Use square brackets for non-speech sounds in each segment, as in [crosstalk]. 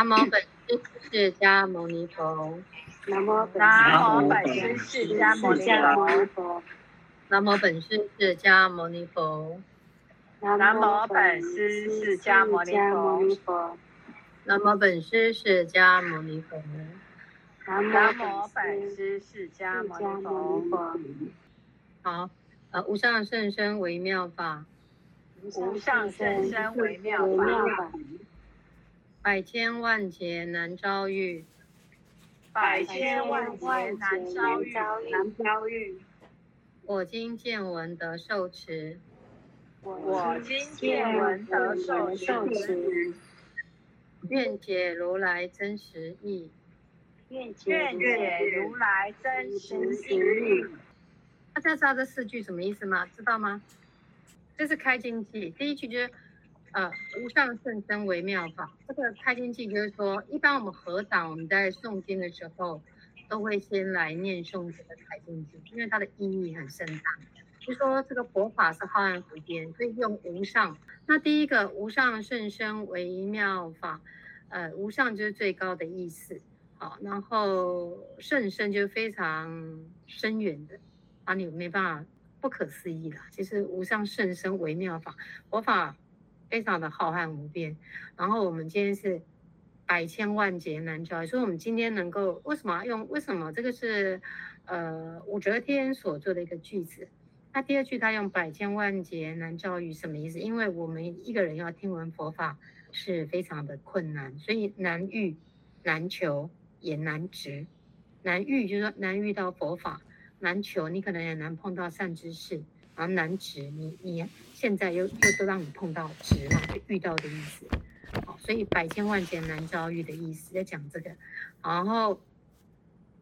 南无本师释迦牟尼佛。南无本师释迦牟尼佛。南无本师释迦牟尼佛。南无本师释迦牟尼佛。南无本师释迦牟尼佛。南无本师释迦牟尼佛。好，呃，无上甚深微妙法。无上甚深微妙法。百千万劫难遭遇。百千万劫难遭遇。难遭遇。我今见闻得受持。我今见闻得受持。愿解如来真实义。愿解如来真实义。大家知道这四句什么意思吗？知道吗？这是开经偈，第一句就是，呃，无上甚深微妙法。这个开经偈就是说，一般我们合掌，我们在诵经的时候，都会先来念诵这个开经偈，因为它的意义很深大。就说这个佛法是浩瀚无边，所以用无上。那第一个无上甚深微妙法，呃，无上就是最高的意思，好，然后甚深就是非常深远的，啊，你没办法不可思议啦。其实无上甚深微妙法，佛法非常的浩瀚无边。然后我们今天是百千万劫难遭遇，所以我们今天能够为什么用？为什么这个是呃武则天所做的一个句子？那第二句他用百千万劫难遭遇什么意思？因为我们一个人要听闻佛法是非常的困难，所以难遇、难求也难值。难遇就是说难遇到佛法，难求你可能也难碰到善知识，然后难值你你现在又又都让你碰到值嘛，就遇到的意思。好，所以百千万劫难遭遇的意思在讲这个。然后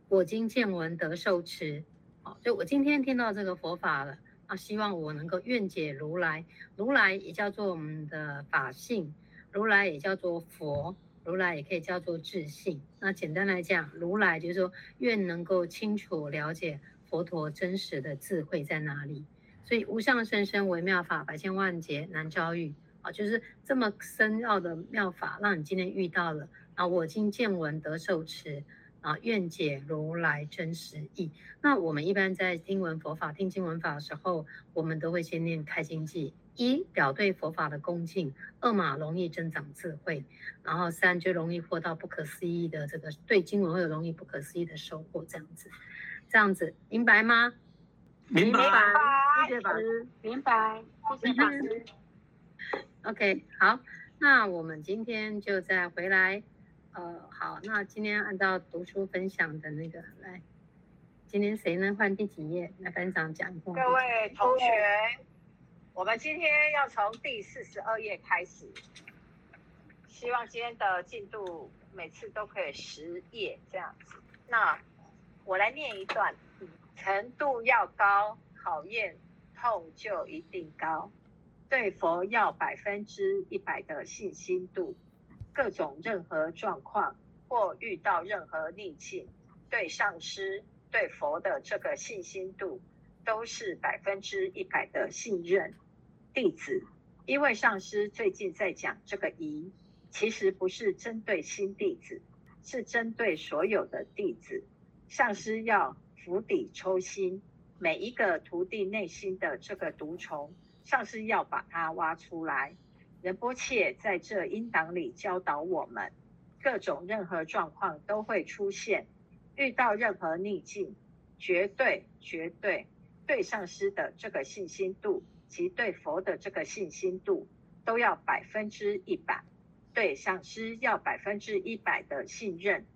我今见闻得受持。好就我今天听到这个佛法了啊，希望我能够愿解如来，如来也叫做我们的法性，如来也叫做佛，如来也可以叫做智性。那简单来讲，如来就是说愿能够清楚了解佛陀真实的智慧在哪里。所以无相甚深微妙法，百千万劫难遭遇啊，就是这么深奥的妙法，让你今天遇到了啊，我今见闻得受持。啊，愿解如来真实意。那我们一般在听闻佛法、听经闻法的时候，我们都会先念开经偈，一表对佛法的恭敬，二嘛容易增长智慧，然后三就容易获到不可思议的这个对经文会有容易不可思议的收获，这样子，这样子明白吗？明白，谢谢法师，明白，谢谢老师。OK，好，那我们今天就再回来。呃，好，那今天按照读书分享的那个来，今天谁能换第几页？来班长讲一下。各位同学，我们今天要从第四十二页开始，希望今天的进度每次都可以十页这样子。那我来念一段：程度要高，考验痛就一定高。对佛要百分之一百的信心度。各种任何状况或遇到任何逆境，对上师、对佛的这个信心度都是百分之一百的信任。弟子，因为上师最近在讲这个疑，其实不是针对新弟子，是针对所有的弟子。上师要釜底抽薪，每一个徒弟内心的这个毒虫，上师要把它挖出来。仁波切在这音档里教导我们，各种任何状况都会出现，遇到任何逆境，绝对绝对对上师的这个信心度及对佛的这个信心度都要百分之一百，对上师要百分之一百的信任。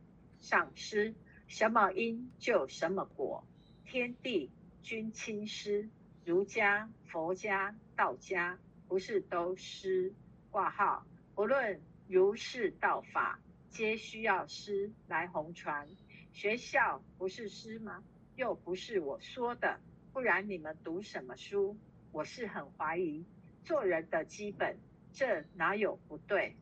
上师什么因就什么果，天地均亲师，儒家、佛家、道家。不是都师挂号，不论儒释道法，皆需要师来弘传。学校不是师吗？又不是我说的，不然你们读什么书？我是很怀疑，做人的基本，这哪有不对？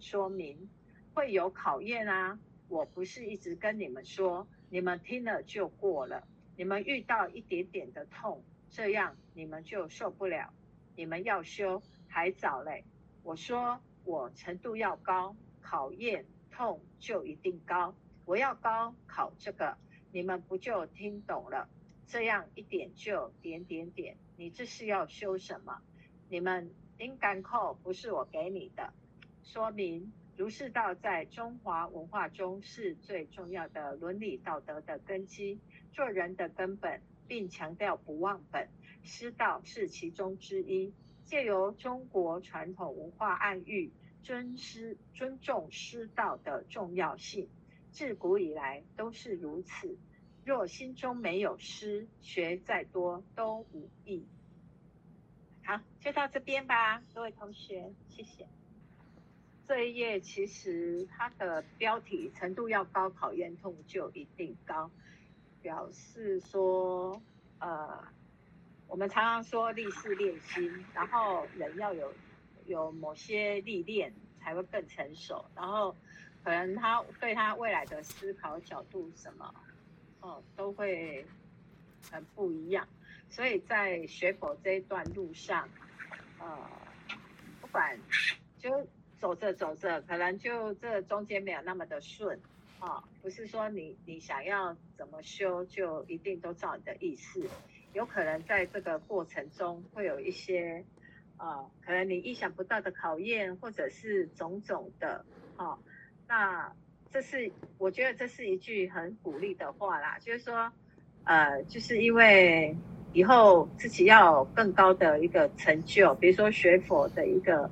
说明会有考验啊！我不是一直跟你们说，你们听了就过了。你们遇到一点点的痛，这样你们就受不了。你们要修还早嘞，我说我程度要高，考验痛就一定高。我要高考这个，你们不就听懂了？这样一点就点点点，你这是要修什么？你们应该扣不是我给你的，说明儒释道在中华文化中是最重要的伦理道德的根基，做人的根本，并强调不忘本。师道是其中之一，借由中国传统文化暗喻尊师尊重师道的重要性，自古以来都是如此。若心中没有师，学再多都无益。好，就到这边吧，各位同学，谢谢。这一页其实它的标题“程度要高，考验痛就一定高”，表示说，呃。我们常常说立事练心，然后人要有有某些历练才会更成熟，然后可能他对他未来的思考角度什么，哦，都会很不一样。所以在学佛这一段路上，呃，不管就走着走着，可能就这中间没有那么的顺，啊，不是说你你想要怎么修就一定都照你的意思。有可能在这个过程中会有一些，呃，可能你意想不到的考验，或者是种种的，哦，那这是我觉得这是一句很鼓励的话啦，就是说，呃，就是因为以后自己要有更高的一个成就，比如说学佛的一个，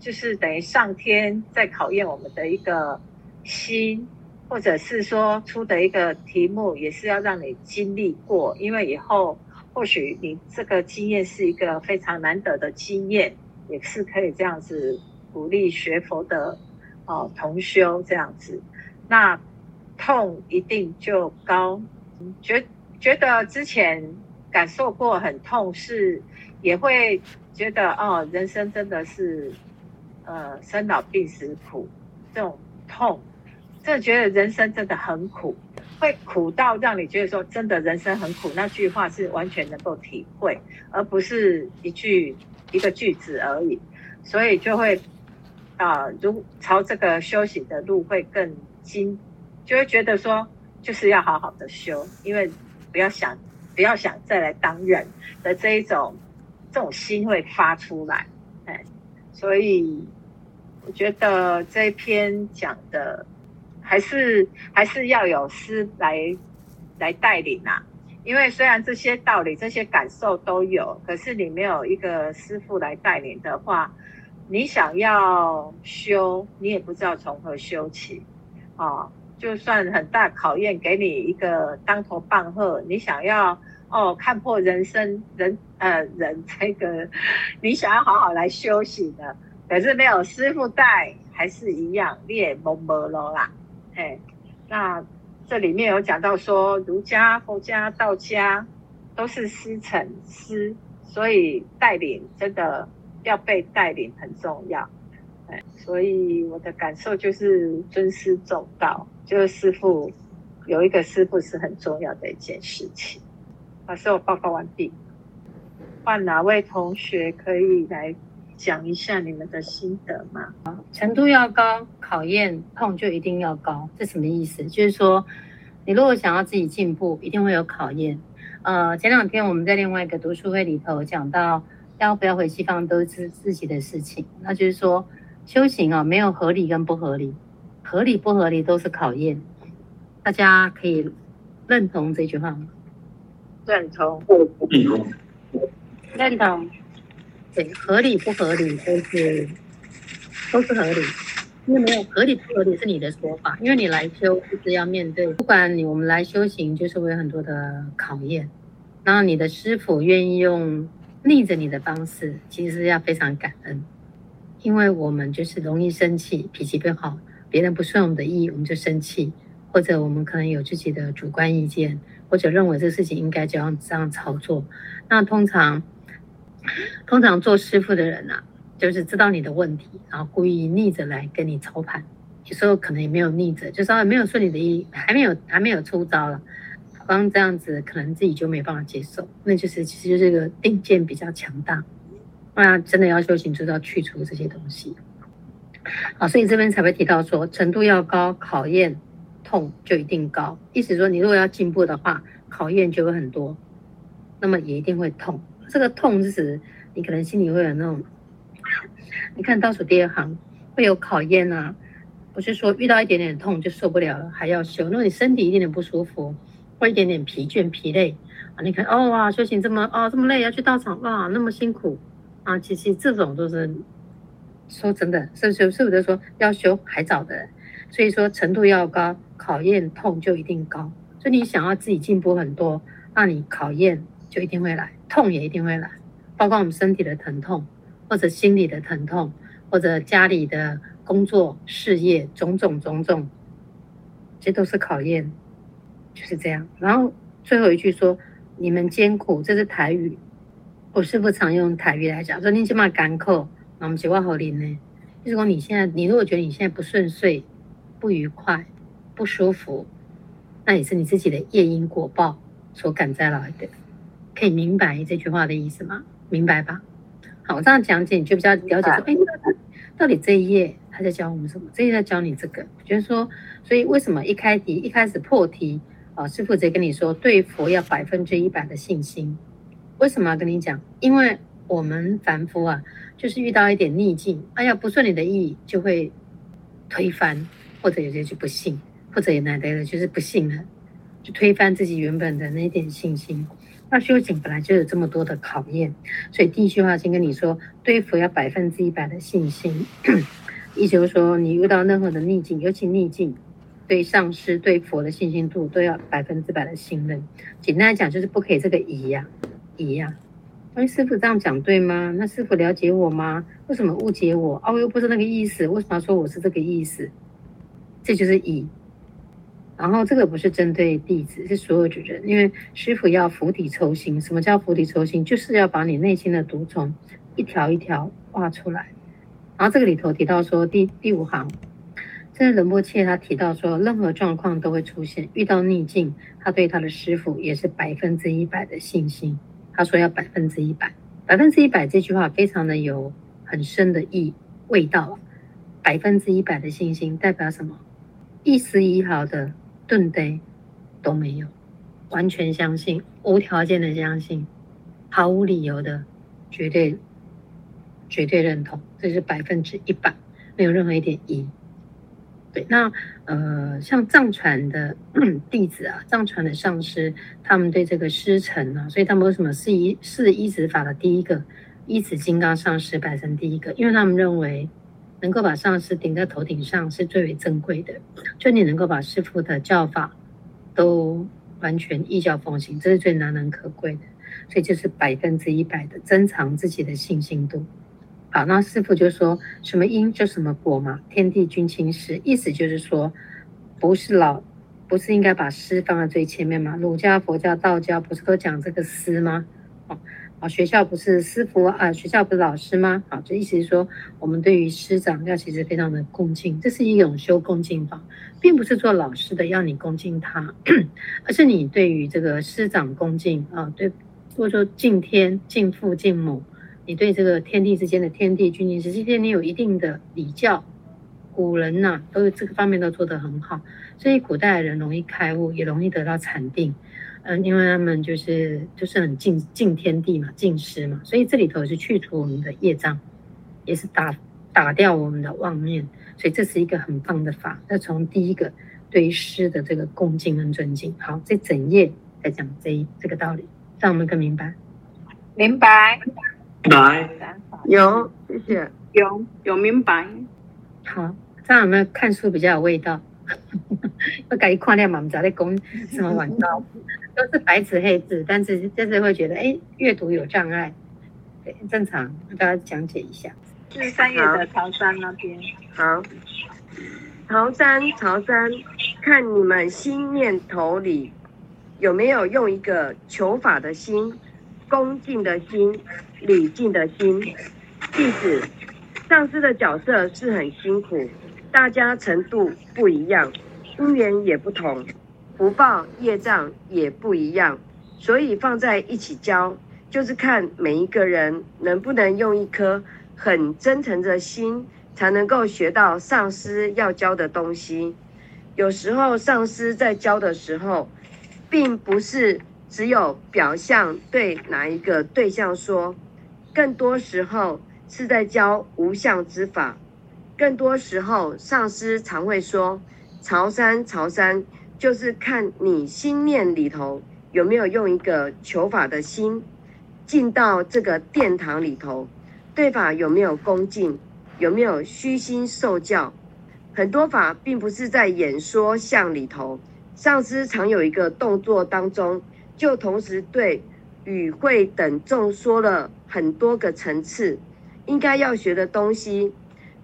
就是等于上天在考验我们的一个心。或者是说出的一个题目，也是要让你经历过，因为以后或许你这个经验是一个非常难得的经验，也是可以这样子鼓励学佛的哦同修这样子。那痛一定就高，觉觉得之前感受过很痛，是也会觉得哦，人生真的是呃生老病死苦这种痛。真的觉得人生真的很苦，会苦到让你觉得说真的人生很苦，那句话是完全能够体会，而不是一句一个句子而已。所以就会啊、如朝这个修行的路会更精，就会觉得说就是要好好的修，因为不要想不要想再来当人的这一种这种心会发出来，哎，所以觉得这篇讲的。还是还是要有师来来带领啊，因为虽然这些道理、这些感受都有，可是你没有一个师父来带领的话，你想要修，你也不知道从何修起啊、哦。就算很大考验，给你一个当头棒喝，你想要哦看破人生人呃人这个，你想要好好来修行的，可是没有师傅带，还是一样，你也懵懵了啦。哎，那这里面有讲到说，儒家、佛家、道家都是师承师，所以带领真的要被带领很重要。哎，所以我的感受就是尊师重道，就是师傅有一个师傅是很重要的一件事情。老师，我报告完毕，换哪位同学可以来？讲一下你们的心得嘛。程度要高，考验痛就一定要高，这什么意思？就是说，你如果想要自己进步，一定会有考验。呃，前两天我们在另外一个读书会里头讲到，要不要回西方都是自己的事情。那就是说，修行啊，没有合理跟不合理，合理不合理都是考验。大家可以认同这句话吗？认同，认同。对，合理不合理都是都是合理，因为没有合理不合理是你的说法，因为你来修就是要面对，不管你我们来修行就是会有很多的考验，然后你的师傅愿意用逆着你的方式，其实要非常感恩，因为我们就是容易生气，脾气不好，别人不顺我们的意，我们就生气，或者我们可能有自己的主观意见，或者认为这个事情应该这样这样操作，那通常。通常做师傅的人呐、啊，就是知道你的问题，然后故意逆着来跟你操盘。有时候可能也没有逆着，就稍微没有顺你的意，还没有还没有出招了，光这样子可能自己就没办法接受。那就是其实就是这个定见比较强大。那真的要修行，就是要去除这些东西。好，所以这边才会提到说，程度要高，考验痛就一定高。意思说，你如果要进步的话，考验就会很多，那么也一定会痛。这个痛是指你可能心里会有那种，你看倒数第二行会有考验啊，不是说遇到一点点痛就受不了了还要修。如果你身体一点点不舒服，或一点点疲倦疲累啊，你看哦哇，修行这么哦这么累，要去道场哇那么辛苦啊，其实这种都是。说真的，是不是？是不是说要修还早的？所以说程度要高，考验痛就一定高。所以你想要自己进步很多，那你考验就一定会来，痛也一定会来。包括我们身体的疼痛，或者心理的疼痛，或者家里的工作、事业种种种种，这都是考验，就是这样。然后最后一句说：“你们艰苦”，这是台语，我师傅常用台语来讲，说你起码甘苦。那我们结果好灵呢？就是说，你现在，你如果觉得你现在不顺遂、不愉快、不舒服，那也是你自己的业因果报所感在来的。可以明白这句话的意思吗？明白吧？好，我这样讲解，你就比较了解说，哎，到底这一页他在教我们什么？这一页在教你这个。就是说，所以为什么一开题一开始破题啊？师傅直接跟你说，对佛要百分之一百的信心。为什么要跟你讲？因为我们凡夫啊。就是遇到一点逆境，哎呀，不顺你的意，就会推翻，或者有些就不信，或者也难得的就是不信了，就推翻自己原本的那一点信心。那修行本来就有这么多的考验，所以第一句话先跟你说，对佛要百分之一百的信心，[coughs] 意思就是说，你遇到任何的逆境，尤其逆境，对上师、对佛的信心度都要百分之百的信任。简单来讲，就是不可以这个疑呀，疑呀。哎，师傅这样讲对吗？那师傅了解我吗？为什么误解我？啊，我又不是那个意思，为什么要说我是这个意思？这就是疑。然后这个不是针对弟子，是所有的人，因为师父要釜底抽薪。什么叫釜底抽薪？就是要把你内心的毒虫一条一条挖出来。然后这个里头提到说，第第五行，这是仁波切他提到说，任何状况都会出现，遇到逆境，他对他的师父也是百分之一百的信心。他说要百分之一百，百分之一百这句话非常的有很深的意味道。百分之一百的信心代表什么？一丝一毫的顿呆都没有，完全相信，无条件的相信，毫无理由的绝对绝对认同，这是百分之一百，没有任何一点疑。对，那呃，像藏传的 [clears throat] 弟子啊，藏传的上师，他们对这个师承啊，所以他们为什么是一是依止法的第一个依止金刚上师摆成第一个？因为他们认为能够把上师顶在头顶上是最为珍贵的，就你能够把师父的教法都完全依教奉行，这是最难能可贵的，所以就是百分之一百的增长自己的信心度。好，那师父就说什么因就什么果嘛，天地君亲师，意思就是说，不是老，不是应该把师放在最前面吗？儒家、佛教、道教不是都讲这个师吗？啊，学校不是师傅啊，学校不是老师吗？好，这意思是说，我们对于师长要其实非常的恭敬，这是一种修恭敬法，并不是做老师的要你恭敬他，[clears throat] 而是你对于这个师长恭敬啊，对，或者说敬天、敬父、敬母。你对这个天地之间的天地君亲师，这些你有一定的礼教，古人呐、啊，都这个方面都做得很好，所以古代人容易开悟，也容易得到禅定，嗯，因为他们就是就是很敬敬天地嘛，敬师嘛，所以这里头是去除我们的业障，也是打打掉我们的妄念，所以这是一个很棒的法。那从第一个对于师的这个恭敬跟尊敬，好，这整页在讲这一这个道理，让我们更明白，明白。明白，有，谢谢，有有明白。好，这样有没有看书比较有味道？[laughs] 我改一看了嘛，我们在讲什么玩笑，[laughs] 都是白纸黑字，但是就是会觉得哎，阅读有障碍，对，正常，我大家讲解一下。是三月的潮山那边。好，潮山潮山，看你们心念头里有没有用一个求法的心。恭敬的心，礼敬的心。弟子，上师的角色是很辛苦，大家程度不一样，因缘也不同，福报业障也不一样，所以放在一起教，就是看每一个人能不能用一颗很真诚的心，才能够学到上师要教的东西。有时候上师在教的时候，并不是只有表象对哪一个对象说，更多时候是在教无相之法。更多时候，上师常会说：“朝山，朝山，就是看你心念里头有没有用一个求法的心进到这个殿堂里头，对法有没有恭敬，有没有虚心受教。很多法并不是在演说相里头，上师常有一个动作当中，就同时对与会等众说了很多个层次，应该要学的东西。”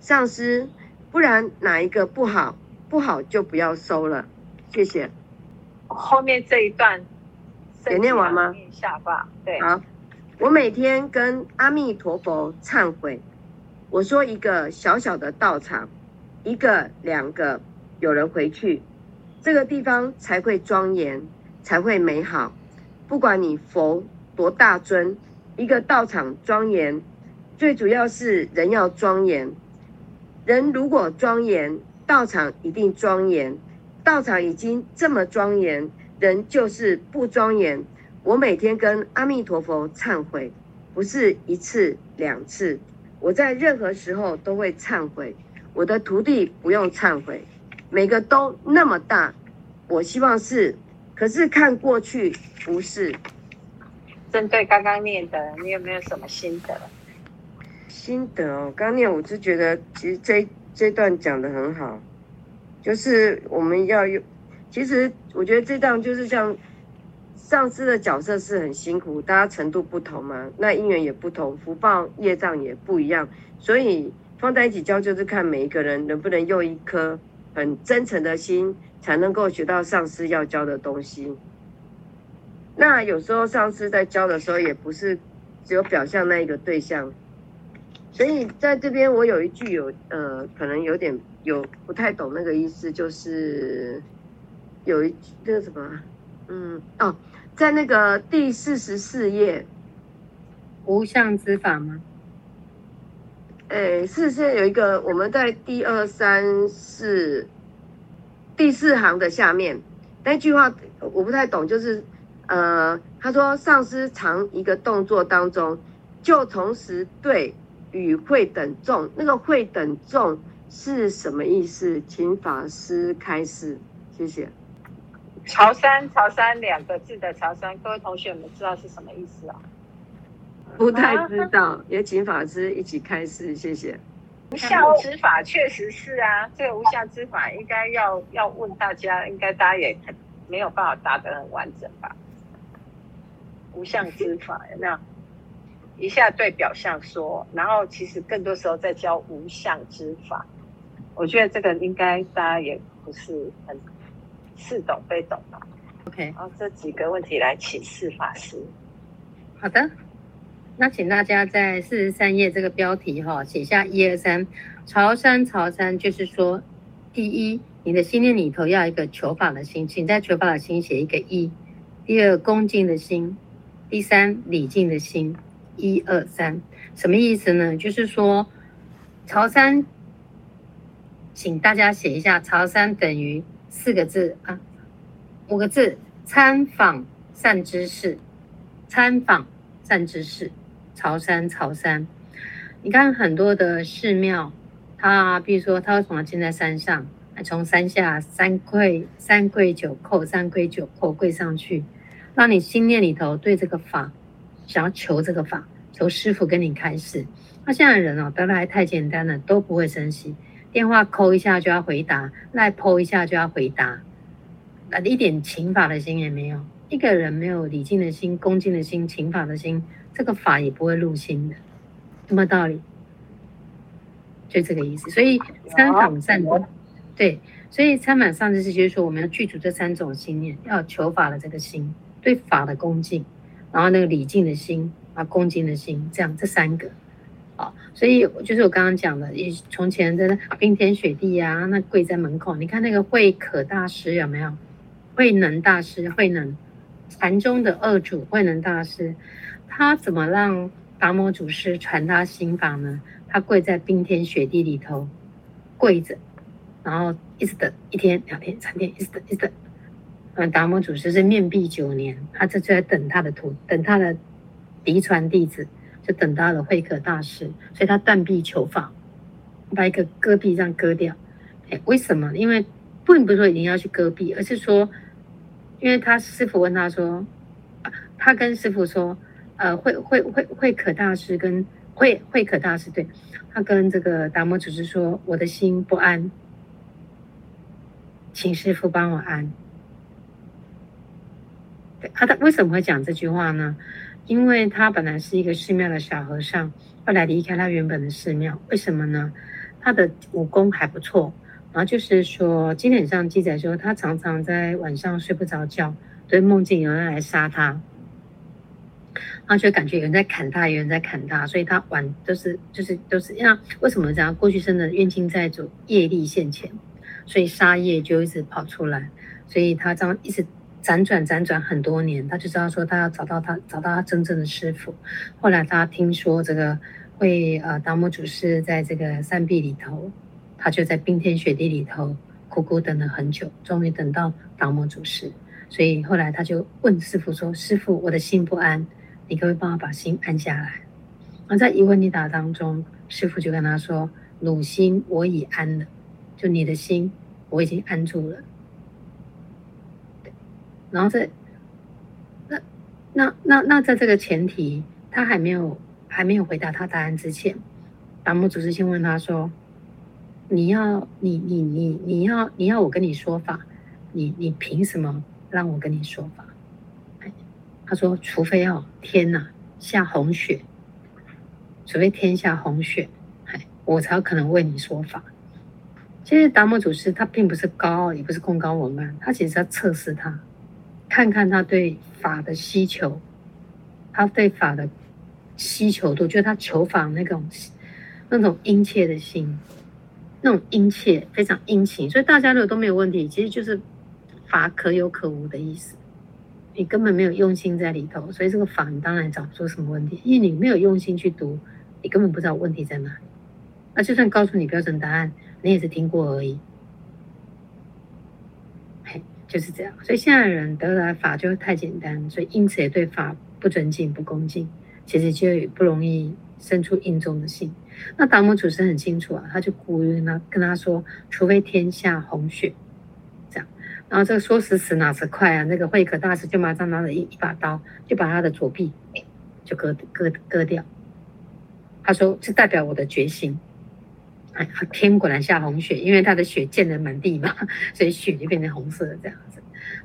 上师，不然哪一个不好？不好就不要收了，谢谢。后面这一段，也念完吗？念一下吧。对。好，我每天跟阿弥陀佛忏悔。我说一个小小的道场，一个两个有人回去，这个地方才会庄严，才会美好。不管你佛多大尊，一个道场庄严，最主要是人要庄严。人如果庄严，道场一定庄严。道场已经这么庄严，人就是不庄严。我每天跟阿弥陀佛忏悔，不是一次两次，我在任何时候都会忏悔。我的徒弟不用忏悔，每个都那么大。我希望是，可是看过去不是。针对刚刚念的，你有没有什么心得？心得哦，刚念我就觉得，其实这这段讲得很好，就是我们要用。其实我觉得这段就是像上司的角色是很辛苦，大家程度不同嘛，那因缘也不同，福报业障也不一样，所以放在一起教，就是看每一个人能不能用一颗很真诚的心，才能够学到上司要教的东西。那有时候上司在教的时候，也不是只有表象那一个对象。所以在这边，我有一句有呃，可能有点有不太懂那个意思，就是有一那个什么，嗯哦，在那个第四十四页，无相之法吗？哎，是是有一个，我们在第二三四第四行的下面那句话我不太懂，就是呃，他说上师常一个动作当中，就同时对。与会等众，那个会等众是什么意思？请法师开示，谢谢。朝山，朝山两个字的朝山，各位同学们知道是什么意思啊？不太知道，也请法师一起开示，谢谢。无相之法确实是啊，这个无相之法应该要要问大家，应该大家也没有办法答得很完整吧？无相之法有没有？一下对表象说，然后其实更多时候在教无相之法。我觉得这个应该大家也不是很似懂非懂吧？OK，好，这几个问题来请示法师。好的，那请大家在四十三页这个标题哈写下一二三，朝山朝山，就是说，第一，你的心念里头要一个求法的心，请在求法的心写一个一；第二，恭敬的心；第三，礼敬的心。一二三，什么意思呢？就是说，朝山，请大家写一下，朝山等于四个字啊，五个字：参访善知识，参访善知识，朝山朝山。你看很多的寺庙，它比如说，它会从它建在山上，从山下三跪三跪九叩，三跪九叩跪上去，让你心念里头对这个法。想要求这个法，求师傅跟你开示。那现在的人哦，得来太简单了，都不会生气。电话扣一下就要回答，赖 po 一下就要回答，那一点情法的心也没有。一个人没有礼敬的心、恭敬的心、情法的心，这个法也不会入心的。什么道理？就这个意思。所以参访善知，对，所以参访善知识就是说，我们要具足这三种心念，要求法的这个心，对法的恭敬。然后那个礼敬的心啊，恭敬的心，这样这三个，啊，所以就是我刚刚讲的，以从前真的冰天雪地啊，那跪在门口，你看那个慧可大师有没有？慧能大师，慧能禅宗的二祖，慧能大师，他怎么让达摩祖师传他心法呢？他跪在冰天雪地里头跪着，然后一直等一天、两天、三天，一直等，一直等。嗯，达摩祖师是面壁九年，他这就在等他的徒，等他的嫡传弟子，就等到了慧可大师，所以他断臂求法，把一个戈壁这样割掉。哎，为什么？因为并不是说一定要去割臂，而是说，因为他师傅问他说，他跟师傅说，呃，慧慧慧慧可大师跟慧慧可大师对，他跟这个达摩祖师说，我的心不安，请师傅帮我安。他他为什么会讲这句话呢？因为他本来是一个寺庙的小和尚，后来离开他原本的寺庙，为什么呢？他的武功还不错。然后就是说，经典上记载说，他常常在晚上睡不着觉，所以梦见有人来杀他，然后就感觉有人在砍他，有人在砍他，所以他晚都是就是都是那为什么这样？过去生的冤亲债主业力现前，所以杀业就一直跑出来，所以他这样一直辗转辗转很多年，他就知道说他要找到他找到他真正的师傅。后来他听说这个会呃达摩祖师在这个山壁里头。他就在冰天雪地里头苦苦等了很久，终于等到达摩祖师。所以后来他就问师傅说：“师傅，我的心不安，你可不可以帮我把心安下来？”而在一问一答当中，师傅就跟他说：“汝心我已安了，就你的心我已经安住了。”然后在那那那那在这个前提，他还没有还没有回答他答案之前，达摩祖师先问他说。你要你你你你要你要我跟你说法，你你凭什么让我跟你说法？他说，除非要天呐下红雪，除非天下红雪，我才有可能为你说法。其实达摩祖师他并不是高傲，也不是贡高我慢，他其实要测试他，看看他对法的需求，他对法的需求度，就是他求法那种那种殷切的心。那种殷切，非常殷勤，所以大家如果都没有问题，其实就是法可有可无的意思。你根本没有用心在里头，所以这个法你当然找不出什么问题，因为你没有用心去读，你根本不知道问题在哪里。那就算告诉你标准答案，你也是听过而已。就是这样。所以现在人得来法就太简单，所以因此也对法不尊敬、不恭敬，其实就不容易生出殷重的心。那达摩祖师很清楚啊，他就鼓励他跟他说，除非天下红雪，这样。然后这个说时迟那时快啊，那个慧可大师就马上拿了一一把刀，就把他的左臂就割割割掉。他说，这代表我的决心。天果然下红雪，因为他的雪溅了满地嘛，[laughs] 所以雪就变成红色的这样子。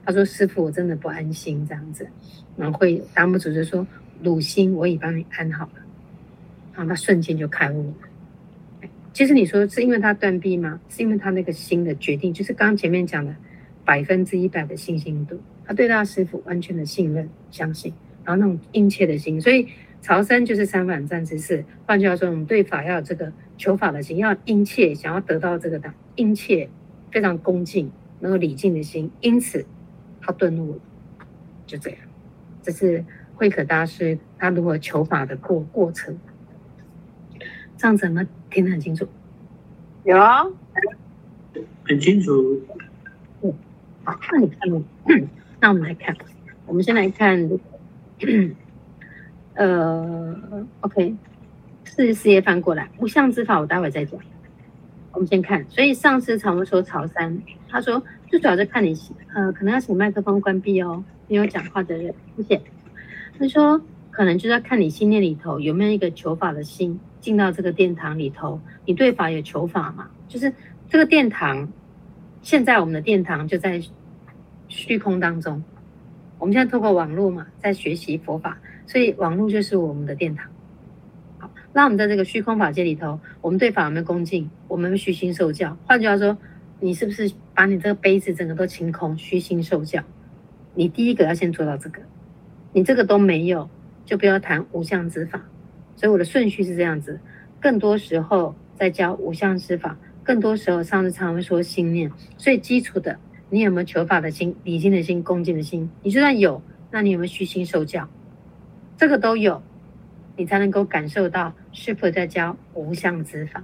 他说，师傅，我真的不安心这样子。然后会达摩祖就说，鲁心我已帮你安好了。然后，他瞬间就开悟了。其实你说是因为他断臂吗？是因为他那个心的决定，就是刚刚前面讲的百分之一百的信心度，他对他师傅完全的信任、相信，然后那种殷切的心。所以朝山就是三反战之势。换句话说，我们对法要有这个求法的心，要殷切，想要得到这个的殷切，非常恭敬、能够礼敬的心。因此，他顿悟了，就这样。这是慧可大师他如何求法的过过程。这样子有没有听得很清楚？有啊，很清楚。嗯，好，那你看，[clears throat] 那我们来看，我们先来看，[clears throat] 呃，OK，四十页翻过来，无相之法，我待会再讲。我们先看，所以上师常说朝山，他说最主要是看你，呃，可能要请麦克风关闭哦，没有讲话的人，谢谢。他说，可能就是要看你心念里头有没有一个求法的心。进到这个殿堂里头，你对法有求法嘛？就是这个殿堂，现在我们的殿堂就在虚空当中。我们现在透过网络嘛，在学习佛法，所以网络就是我们的殿堂。那我们在这个虚空法界里头，我们对法有没有恭敬？我们虚心受教。换句话说，你是不是把你这个杯子整个都清空，虚心受教？你第一个要先做到这个，你这个都没有，就不要谈无相之法。所以我的顺序是这样子，更多时候在教无相之法，更多时候上次常会说心念。所以基础的，你有没有求法的心、礼敬的心、恭敬的心？你就算有，那你有没有虚心受教？这个都有，你才能够感受到师父在教无相之法。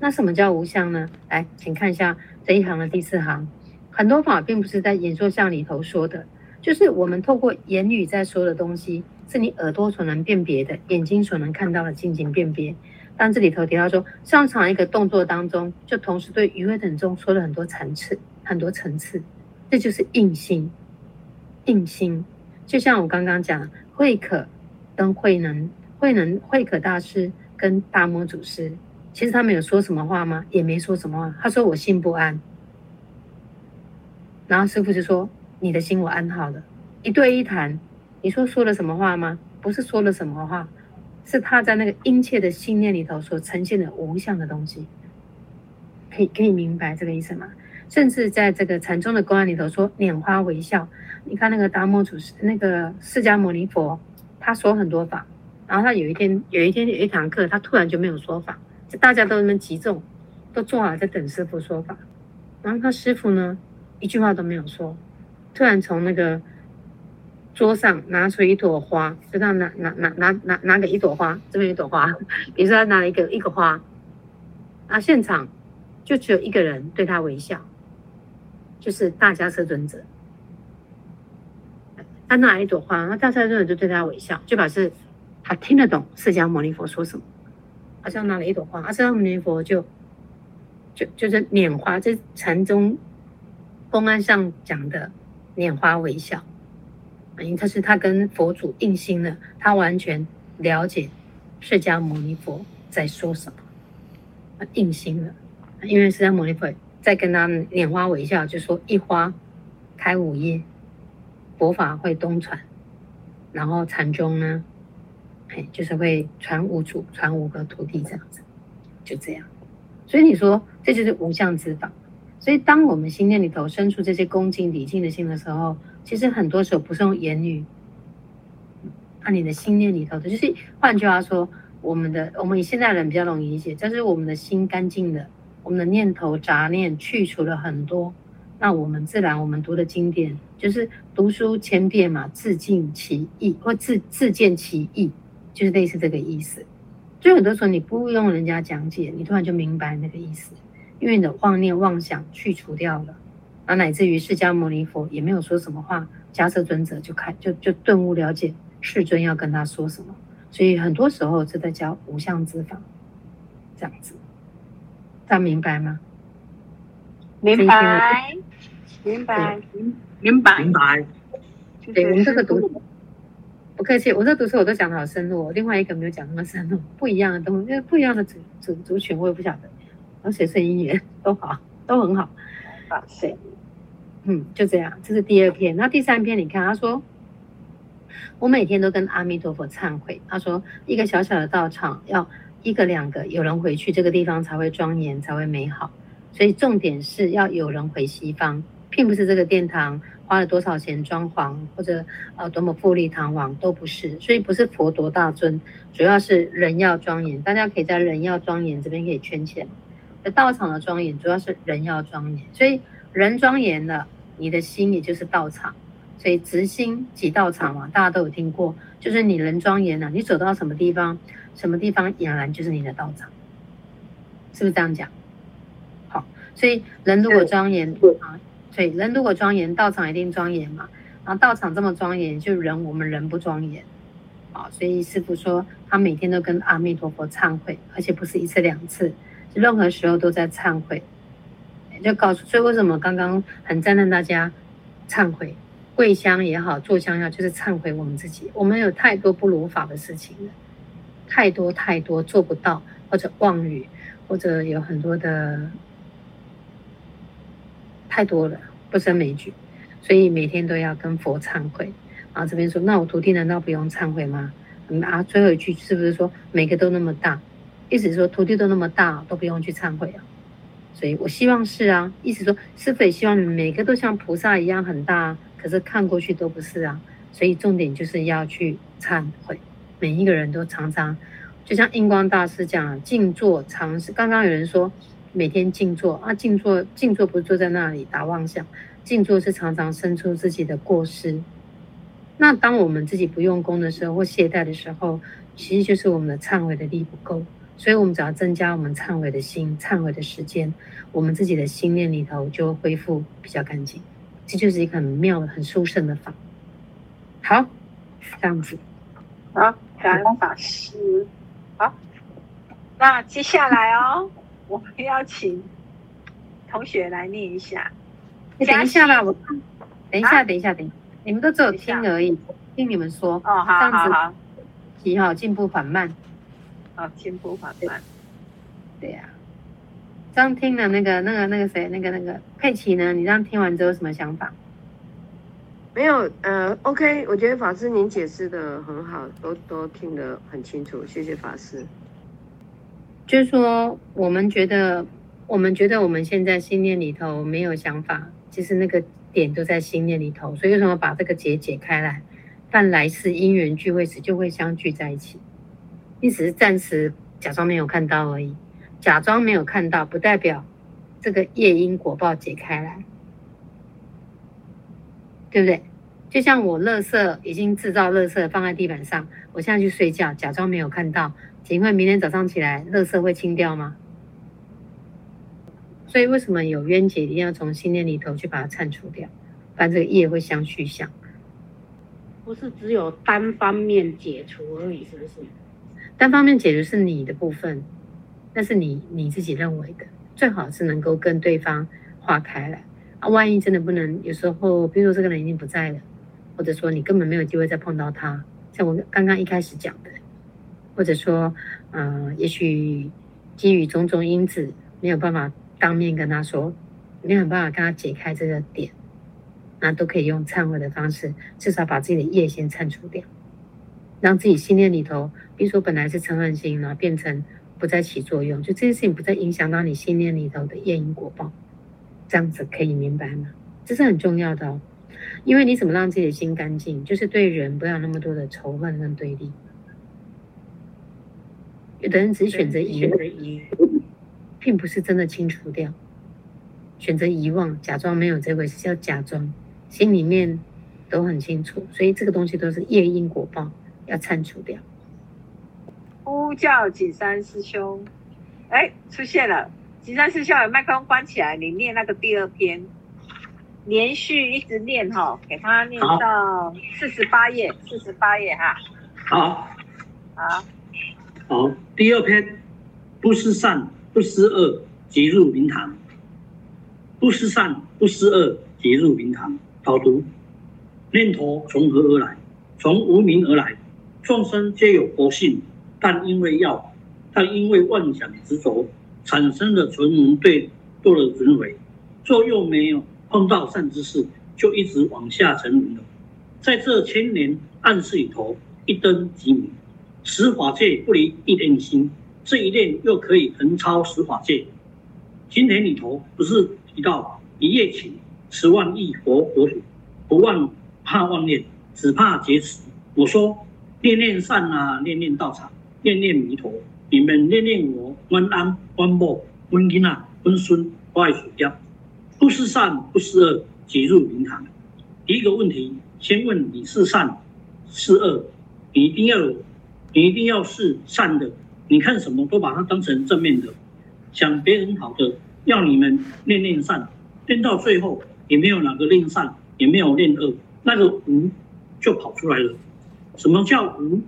那什么叫无相呢？来，请看一下这一行的第四行，很多法并不是在演说相里头说的，就是我们透过言语在说的东西，是你耳朵所能辨别的，眼睛所能看到的，进行辨别。但这里头提到说，上场一个动作当中，就同时对于会等众说了很多层次，很多层次，这就是应心。应心，就像我刚刚讲，慧可跟慧能，慧能慧可大师跟大摩祖师，其实他们有说什么话吗？也没说什么话。他说我心不安，然后师傅就说你的心我安好了。一对一谈，你说说了什么话吗？不是说了什么话，是他在那个殷切的信念里头所呈现的无相的东西。可以可以明白这个意思吗？甚至在这个禅宗的公案里头说拈花微笑。你看那个达摩祖师，那个释迦牟尼佛，他说很多法，然后他有一天有一天有一堂课，他突然就没有说法，就大家都那么集中，都坐好在等师傅说法，然后他师傅呢一句话都没有说，突然从那个桌上拿出一朵花，就这样拿拿拿拿拿拿个一朵花，这边一朵花，[laughs] 比如说他拿了一个一个花，啊，现场就只有一个人对他微笑，就是大迦叶尊者。他拿一朵花，那大家尊者就对他微笑，就表示他听得懂释迦牟尼佛说什么。好像拿了一朵花，释迦牟尼佛就就就是拈花，这禅宗公案上讲的拈花微笑，因为他是他跟佛祖印心了，他完全了解释迦牟尼佛在说什么，他印心了。因为释迦牟尼佛在跟他拈花微笑，就说一花开五叶。佛法会东传，然后禅宗呢，哎，就是会传五祖，传五个徒弟这样子，就这样。所以你说这就是无相之法。所以当我们心念里头生出这些恭敬礼敬的心的时候，其实很多时候不是用言语，按你的心念里头的，就是换句话说，我们的我们以现在人比较容易理解，就是我们的心干净的，我们的念头杂念去除了很多。那我们自然，我们读的经典就是读书千遍嘛，自尽其意或自自见其意，就是类似这个意思。所以很多时候你不用人家讲解，你突然就明白那个意思，因为你的妄念妄想去除掉了，然后乃至于释迦牟尼佛也没有说什么话，迦叶尊者就开就就顿悟了解世尊要跟他说什么。所以很多时候这在叫无相之法，这样子，大家明白吗？明白。明白，明白，明白。对，我们这个读，不客气。我这读书我都讲的好深入，哦，另外一个没有讲那么深入，不一样的东西，因为不一样的族族族群，我也不晓得。然后学生姻缘都好，都很好。啊，对，嗯，就这样。这是第二篇，那第三篇，你看他说，我每天都跟阿弥陀佛忏悔。他说，一个小小的道场，要一个两个有人回去，这个地方才会庄严，才会美好。所以重点是要有人回西方。并不是这个殿堂花了多少钱装潢，或者呃多么富丽堂皇，都不是。所以不是佛多大尊，主要是人要庄严。大家可以在人要庄严这边可以圈起来。那道场的庄严主要是人要庄严，所以人庄严了，你的心也就是道场。所以直心即道场嘛，大家都有听过，就是你人庄严了，你走到什么地方，什么地方俨然就是你的道场，是不是这样讲？好，所以人如果庄严啊。所以人如果庄严，道场一定庄严嘛。然后道场这么庄严，就人我们人不庄严，啊，所以师傅说他每天都跟阿弥陀佛忏悔，而且不是一次两次，就任何时候都在忏悔。就告诉，所以为什么刚刚很赞叹大家忏悔，跪香也好，坐香也好，就是忏悔我们自己，我们有太多不如法的事情了，太多太多做不到，或者妄语，或者有很多的。太多了，不胜枚举，所以每天都要跟佛忏悔。然后这边说，那我徒弟难道不用忏悔吗？嗯啊，最后一句是不是说每个都那么大？意思是说徒弟都那么大，都不用去忏悔啊？所以我希望是啊，意思说师父也希望你们每个都像菩萨一样很大，可是看过去都不是啊。所以重点就是要去忏悔，每一个人都常常，就像印光大师讲，静坐常是。刚刚有人说。每天静坐啊，静坐，静坐不是坐在那里打妄想，静坐是常常生出自己的过失。那当我们自己不用功的时候或懈怠的时候，其实就是我们的忏悔的力不够，所以我们只要增加我们忏悔的心、忏悔的时间，我们自己的心念里头就恢复比较干净。这就是一个很妙的、很殊胜的法。好，这样子。好，感恩法师。好，那接下来哦，我们要请同学来念一下。你等一下吧，我等一下，等一下，等一下，你们都只有听而已，听你们说。哦，好，这样子好。你好，进步缓慢。好，进步缓慢。对呀。这样听了那个、那个、那个谁，那个、那个佩奇呢？你这样听完之后有什么想法？没有，呃，OK，我觉得法师您解释的很好，都都听得很清楚，谢谢法师。就是说，我们觉得，我们觉得我们现在心念里头没有想法，其实那个点都在心念里头，所以为什么把这个结解开来？但来世因缘聚会时就会相聚在一起，你只是暂时假装没有看到而已。假装没有看到，不代表这个业因果报解开来，对不对？就像我垃圾已经制造垃圾放在地板上，我现在去睡觉，假装没有看到，请问明天早上起来，垃圾会清掉吗？所以为什么有冤结一定要从心念里头去把它铲除掉，不然这个业会相续相。不是只有单方面解除而已，是不是？单方面解除是你的部分，那是你你自己认为的，最好是能够跟对方化开来。啊，万一真的不能，有时候，比如说这个人已经不在了，或者说你根本没有机会再碰到他，像我刚刚一开始讲的，或者说，嗯、呃，也许基于种种因子，没有办法当面跟他说，没有办法跟他解开这个点。那都可以用忏悔的方式，至少把自己的业先忏除掉，让自己心念里头，比如说本来是嗔恨心，然后变成不再起作用，就这件事情不再影响到你心念里头的业因果报，这样子可以明白吗？这是很重要的哦，因为你怎么让自己的心干净，就是对人不要那么多的仇恨跟对立。有的人只是选择遗，并不是真的清除掉，选择遗忘，假装没有这回事，叫假装。心里面都很清楚，所以这个东西都是业因果报，要铲除掉。呼叫景山师兄，哎，出现了！景山师兄，有麦克风关起来，你念那个第二篇，连续一直念哈，给他念到四十八页，四十八页哈。好，好，好，第二篇，不思善，不思恶，即入明堂。不思善，不思恶，即入明堂。导读：念头从何而来？从无明而来。众生皆有佛性，但因为要，但因为妄想执着，产生了存亡对堕了轮回。若又没有碰到善知识，就一直往下沉沦了。在这千年暗室里头，一灯即明，十法界不离一念心，这一念又可以横超十法界。经典里头不是提到一夜情？十万亿佛国土，不忘怕妄念，只怕劫持。我说念念善啊，念念道场，念念弥陀。你们念念我，温安、温默、温音啊，温孙、外属家。不是善，不是恶，即入明堂。第一个问题，先问你是善是恶？你一定要有，你一定要是善的。你看什么都把它当成正面的，想别人好的，要你们念念善，念到最后。也没有哪个念善，也没有念恶，那个无就跑出来了。什么叫无？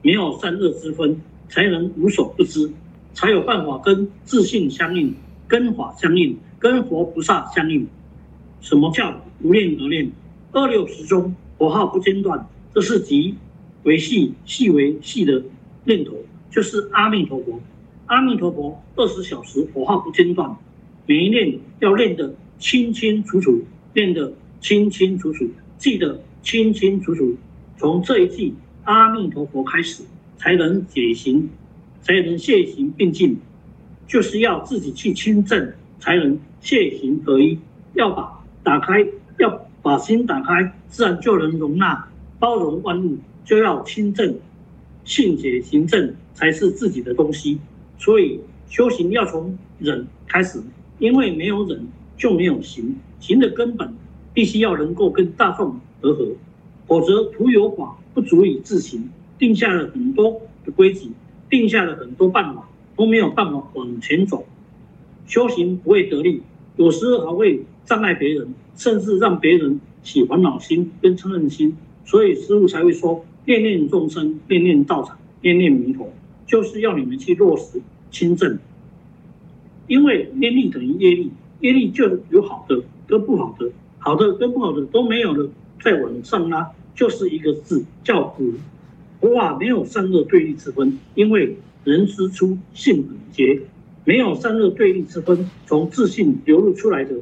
没有善恶之分，才能无所不知，才有办法跟自信相应，跟法相应，跟佛菩萨相应。什么叫无念而念？二六时中，佛号不间断，这是极为细、细为细的念头，就是阿弥陀佛。阿弥陀佛，二十小时佛号不间断，每一念要念得。清清楚楚，念得清清楚楚，记得清清楚楚。从这一句阿弥陀佛开始，才能解行，才能现行并进。就是要自己去亲证，才能现行合一。要把打开，要把心打开，自然就能容纳包容万物。就要亲证，信解行证才是自己的东西。所以修行要从忍开始，因为没有忍。就没有行，行的根本必须要能够跟大众和合，否则徒有法不足以自行，定下了很多的规矩，定下了很多办法，都没有办法往前走。修行不会得力，有时候还会障碍别人，甚至让别人起烦恼心跟嗔恨心。所以师父才会说：念念众生，念念道场，念念弥陀，就是要你们去落实清正。因为念力等于业力，业力就有好的跟不好的，好的跟不好的都没有了，再往上拉，就是一个字叫苦。佛法没有善恶对立之分，因为人之初性本洁。没有善恶对立之分，从自信流露出来的，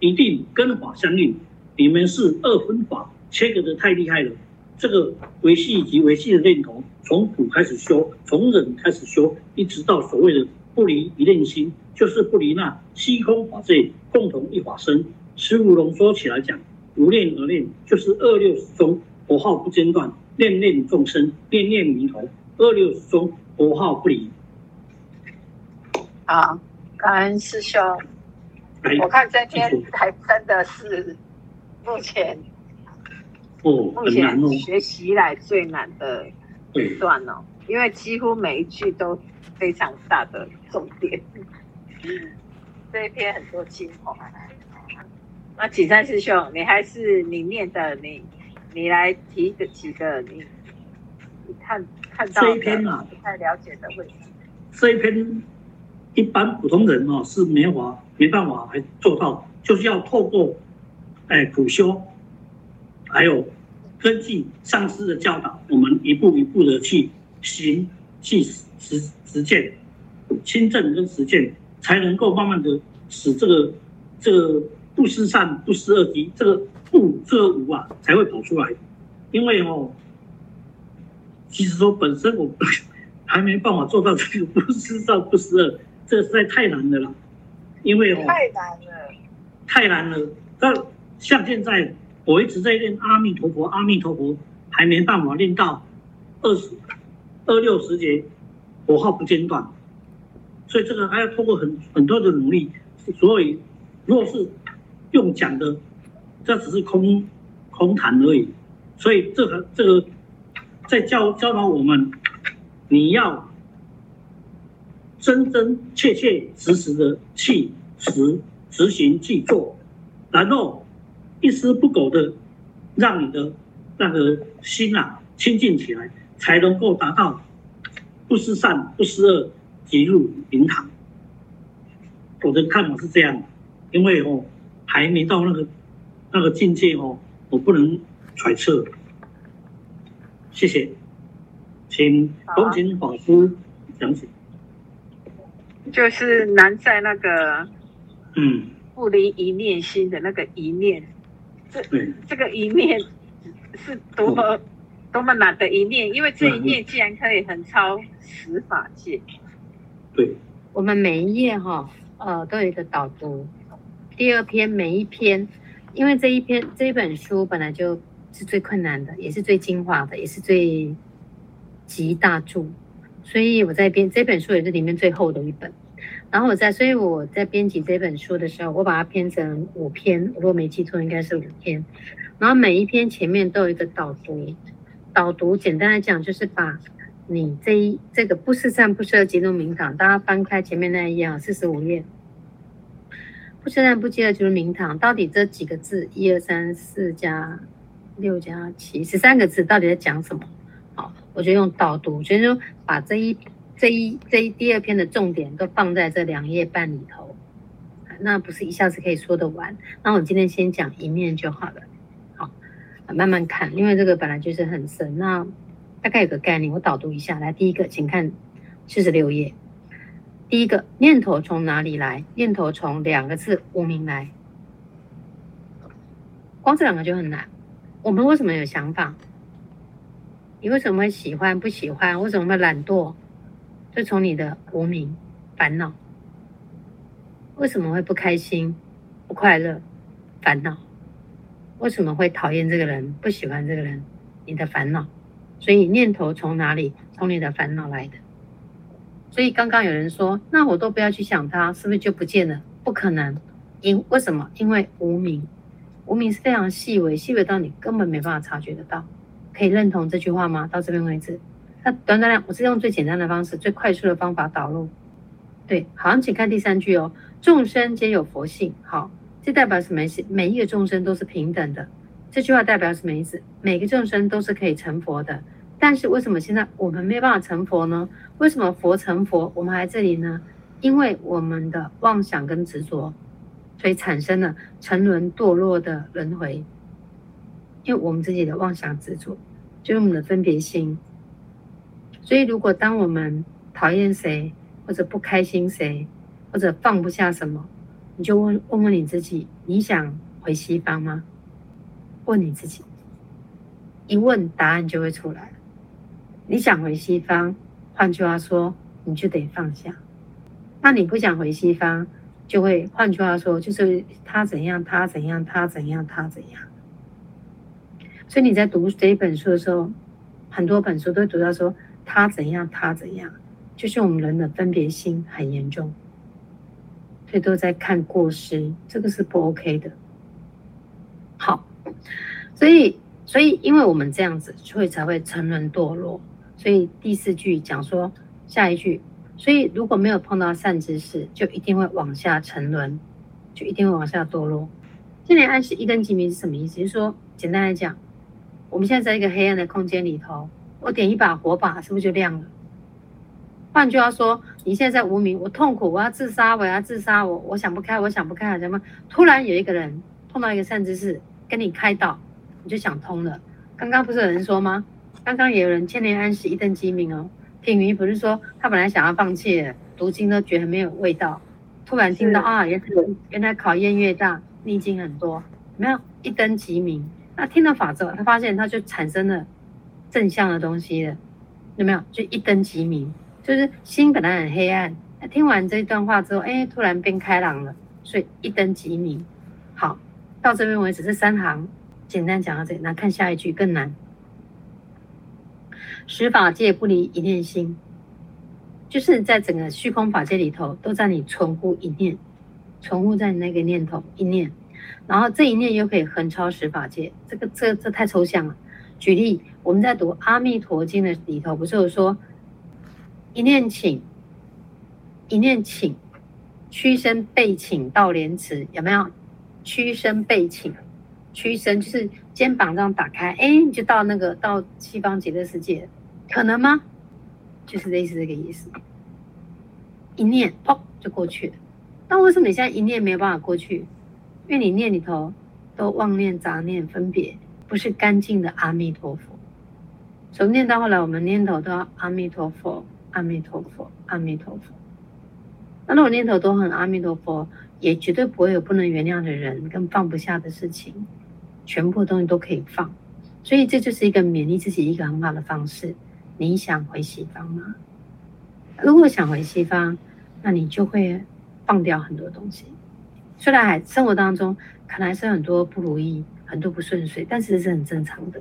一定跟法相应。你们是二分法切割的太厉害了。这个维系以及维系的念头，从苦开始修，从忍开始修，一直到所谓的不离一念心，就是不离那虚空法界，共同一法身。师父浓缩起来讲，无念而念，就是二六时中佛号不间断，念念众生，念念弥陀，二六时中佛号不离。好，感恩师兄。我看这篇还真的是目前哦，目前学习以来最难的一段哦，因为几乎每一句都非常大的重点。[laughs] 这一篇很多精华。那启山师兄，你还是你念的，你你来提的几个你你看看到这一篇啊，不太了解的问题。这一篇。一般普通人哦是没法没办法来做到，就是要透过哎苦修，还有根据上师的教导，我们一步一步的去行去实实践，亲证跟实践，才能够慢慢的使这个这个不思善不思恶极这个不这个无啊才会跑出来，因为哦，其实说本身我还没办法做到这个不思善不思恶。这实在太难的了，因为哦，太难了，太难了。那像现在我一直在念阿弥陀佛，阿弥陀佛，还没办法念到二十二六十节，佛号不间断。所以这个还要通过很很多的努力。所以，如果是用讲的，这只是空空谈而已。所以这个这个在教教导我们，你要。真真切切实实的去实执行去做，然后一丝不苟的让你的那个心啊清净起来，才能够达到不思善不思恶即入灵堂。我的看法是这样，因为哦还没到那个那个境界哦，我不能揣测。谢谢，请恭请法师讲解。就是难在那个，嗯，不离一念心的那个一念，这这个一念是多么多么难的一念，因为这一念竟然可以横超十法界。对，我们每一页哈，呃，都有一个导读。第二篇每一篇，因为这一篇这一本书本来就是最困难的，也是最精华的，也是最集大注。所以我在编这本书也是里面最厚的一本，然后我在，所以我在编辑这本书的时候，我把它编成五篇，如果没记错应该是五篇，然后每一篇前面都有一个导读，导读简单来讲就是把你这一这个不是善不思恶即入明堂，大家翻开前面那一页啊，四十五页，不思善不思恶即入明堂，到底这几个字一二三四加六加七十三个字到底在讲什么？好，我就用导读，所以说把这一、这一、这一第二篇的重点都放在这两页半里头，那不是一下子可以说得完。那我今天先讲一面就好了，好，慢慢看，因为这个本来就是很深，那大概有个概念，我导读一下。来，第一个，请看四十六页，第一个念头从哪里来？念头从两个字无明来，光这两个就很难。我们为什么有想法？你为什么会喜欢不喜欢？为什么会懒惰？就从你的无明烦恼。为什么会不开心、不快乐？烦恼。为什么会讨厌这个人、不喜欢这个人？你的烦恼。所以念头从哪里？从你的烦恼来的。所以刚刚有人说，那我都不要去想他，是不是就不见了？不可能。因为什么？因为无明。无明是非常细微，细微到你根本没办法察觉得到。可以认同这句话吗？到这边为止。那短短两，我是用最简单的方式、最快速的方法导入。对，好，请看第三句哦。众生皆有佛性，好，这代表什么意思？每一个众生都是平等的。这句话代表什么意思？每个众生都是可以成佛的。但是为什么现在我们没有办法成佛呢？为什么佛成佛，我们还这里呢？因为我们的妄想跟执着，所以产生了沉沦堕落的轮回。因为我们自己的妄想执着，就是我们的分别心。所以如果当我们讨厌谁，或者不开心谁，或者放不下什么，你就问问问你自己：你想回西方吗？问你自己，一问答案就会出来。你想回西方，换句话说，你就得放下。那你不想回西方，就会换句话说，就是他怎样，他怎样，他怎样，他怎样。所以你在读这一本书的时候，很多本书都会读到说他怎样，他怎样，就是我们人的分别心很严重，所以都在看过失，这个是不 OK 的。好，所以，所以因为我们这样子，所以才会沉沦堕落。所以第四句讲说，下一句，所以如果没有碰到善知识，就一定会往下沉沦，就一定会往下堕落。千年安息一灯即明是什么意思？就是说，简单来讲，我们现在在一个黑暗的空间里头，我点一把火把，是不是就亮了？换句话说，你现在在无名，我痛苦，我要自杀，我要自杀，我我想不开，我想不开，什么？突然有一个人碰到一个善知识，跟你开导，你就想通了。刚刚不是有人说吗？刚刚也有人千年安息一灯即明哦，品瑜不是说他本来想要放弃，读经都觉得没有味道，突然听到啊，原来原来考验越大，逆境很多，没有一灯即明，那听了法则，他发现他就产生了正向的东西了，有没有？就一灯即明，就是心本来很黑暗，听完这段话之后，哎，突然变开朗了，所以一灯即明。好，到这边为止，这三行简单讲到这里，那看下一句更难。十法界不离一念心，就是在整个虚空法界里头，都在你存乎一念，存乎在你那个念头一念，然后这一念又可以横超十法界，这个这这太抽象了。举例，我们在读《阿弥陀经》的里头，不是有说一念请，一念请，屈身背请到莲池，有没有？屈身背请，屈身就是肩膀这样打开，哎，你就到那个到西方极乐世界。可能吗？就是类似这个意思，一念哦就过去了。那为什么你现在一念没有办法过去？因为你念里头都妄念、杂念、分别，不是干净的阿弥陀佛。从念到后来，我们念头都阿弥陀佛、阿弥陀佛、阿弥陀佛。那如果念头都很阿弥陀佛，也绝对不会有不能原谅的人跟放不下的事情，全部东西都可以放。所以这就是一个勉励自己一个很好的方式。你想回西方吗？如果想回西方，那你就会放掉很多东西。虽然生活当中可能还是很多不如意、很多不顺遂，但是这是很正常的，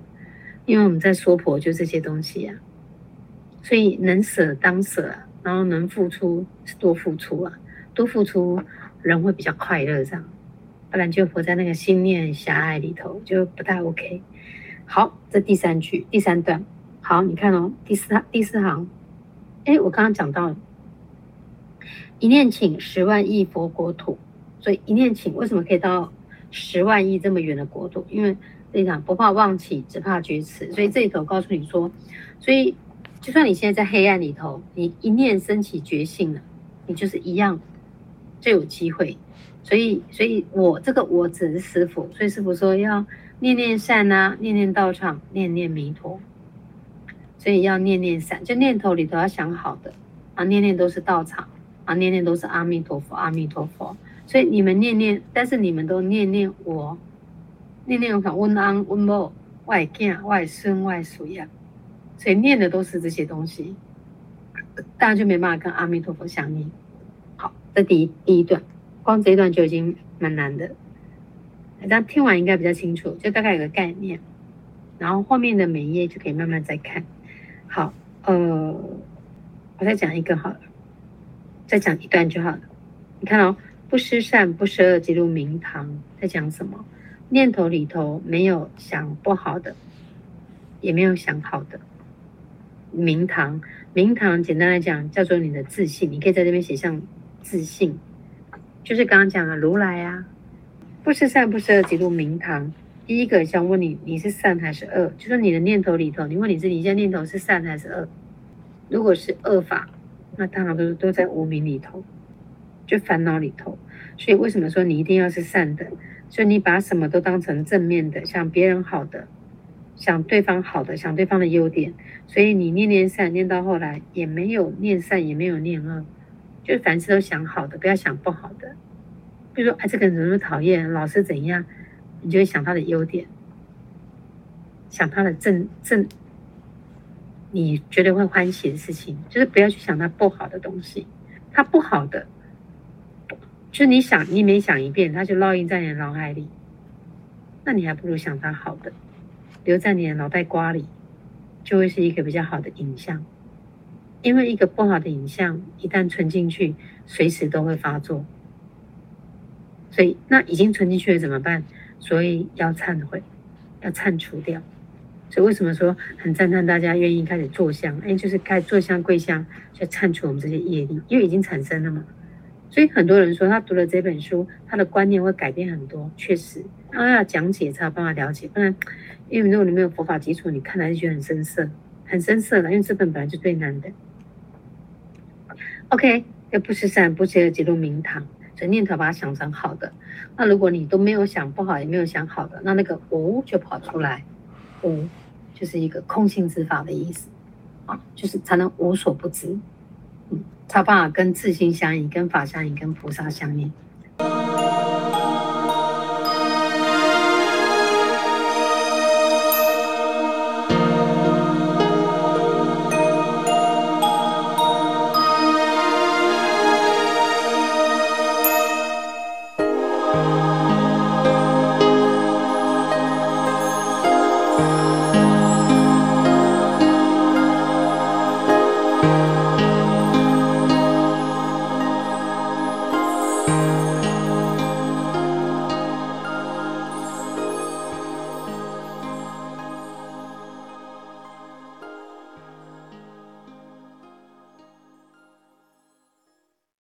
因为我们在娑婆就这些东西呀、啊。所以能舍当舍啊，然后能付出是多付出啊，多付出人会比较快乐这样，不然就活在那个心念狭隘里头就不太 OK。好，这第三句第三段。好，你看哦，第四第四行，哎，我刚刚讲到，一念请十万亿佛国土，所以一念请为什么可以到十万亿这么远的国土？因为这里讲不怕妄起，只怕觉迟。所以这里头告诉你说，所以就算你现在在黑暗里头，你一念升起觉性了，你就是一样就有机会。所以，所以我这个我只是师傅，所以师傅说要念念善啊，念念道场，念念弥陀。所以要念念善，就念头里头要想好的啊，念念都是道场啊，念念都是阿弥陀佛，阿弥陀佛。所以你们念念，但是你们都念念我，念念我看温安温某外见外孙外孙呀，所以念的都是这些东西，大家就没办法跟阿弥陀佛相应。好，这第一第一段，光这一段就已经蛮难的，大家听完应该比较清楚，就大概有个概念，然后后面的每一页就可以慢慢再看。好，呃，我再讲一个好了，再讲一段就好了。你看哦，不失善，不施恶，即入明堂。在讲什么？念头里头没有想不好的，也没有想好的，明堂。明堂简单来讲叫做你的自信，你可以在这边写上自信，就是刚刚讲的如来啊，不是善不是恶，即入明堂。第一个想问你，你是善还是恶？就是你的念头里头，你问你自己，你现在念头是善还是恶？如果是恶法，那当然都都在无明里头，就烦恼里头。所以为什么说你一定要是善的？所以你把什么都当成正面的，想别人好的，想对方好的，想对方的优点。所以你念念善，念到后来也没有念善，也没有念恶，就凡事都想好的，不要想不好的。比如说，哎，这个人怎么讨厌，老是怎样？你就会想他的优点，想他的正正，你觉得会欢喜的事情，就是不要去想他不好的东西。他不好的，就你想你每想一遍，它就烙印在你的脑海里。那你还不如想它好的，留在你的脑袋瓜里，就会是一个比较好的影像。因为一个不好的影像一旦存进去，随时都会发作。所以那已经存进去了怎么办？所以要忏悔，要忏除掉。所以为什么说很赞叹大家愿意开始坐香？哎，就是开始坐香跪香，就忏除我们这些业力，因为已经产生了嘛。所以很多人说他读了这本书，他的观念会改变很多。确实，然后要讲解才有办法了解，不然，因为如果你没有佛法基础，你看来就觉得很生涩，很生涩了。因为这本本来就最难的。OK，要不是善，不是恶，即入明堂。所以念头把它想成好的，那如果你都没有想不好，也没有想好的，那那个无就跑出来，无就是一个空性之法的意思，啊，就是才能无所不知，才有办法跟自心相应，跟法相应，跟菩萨相应。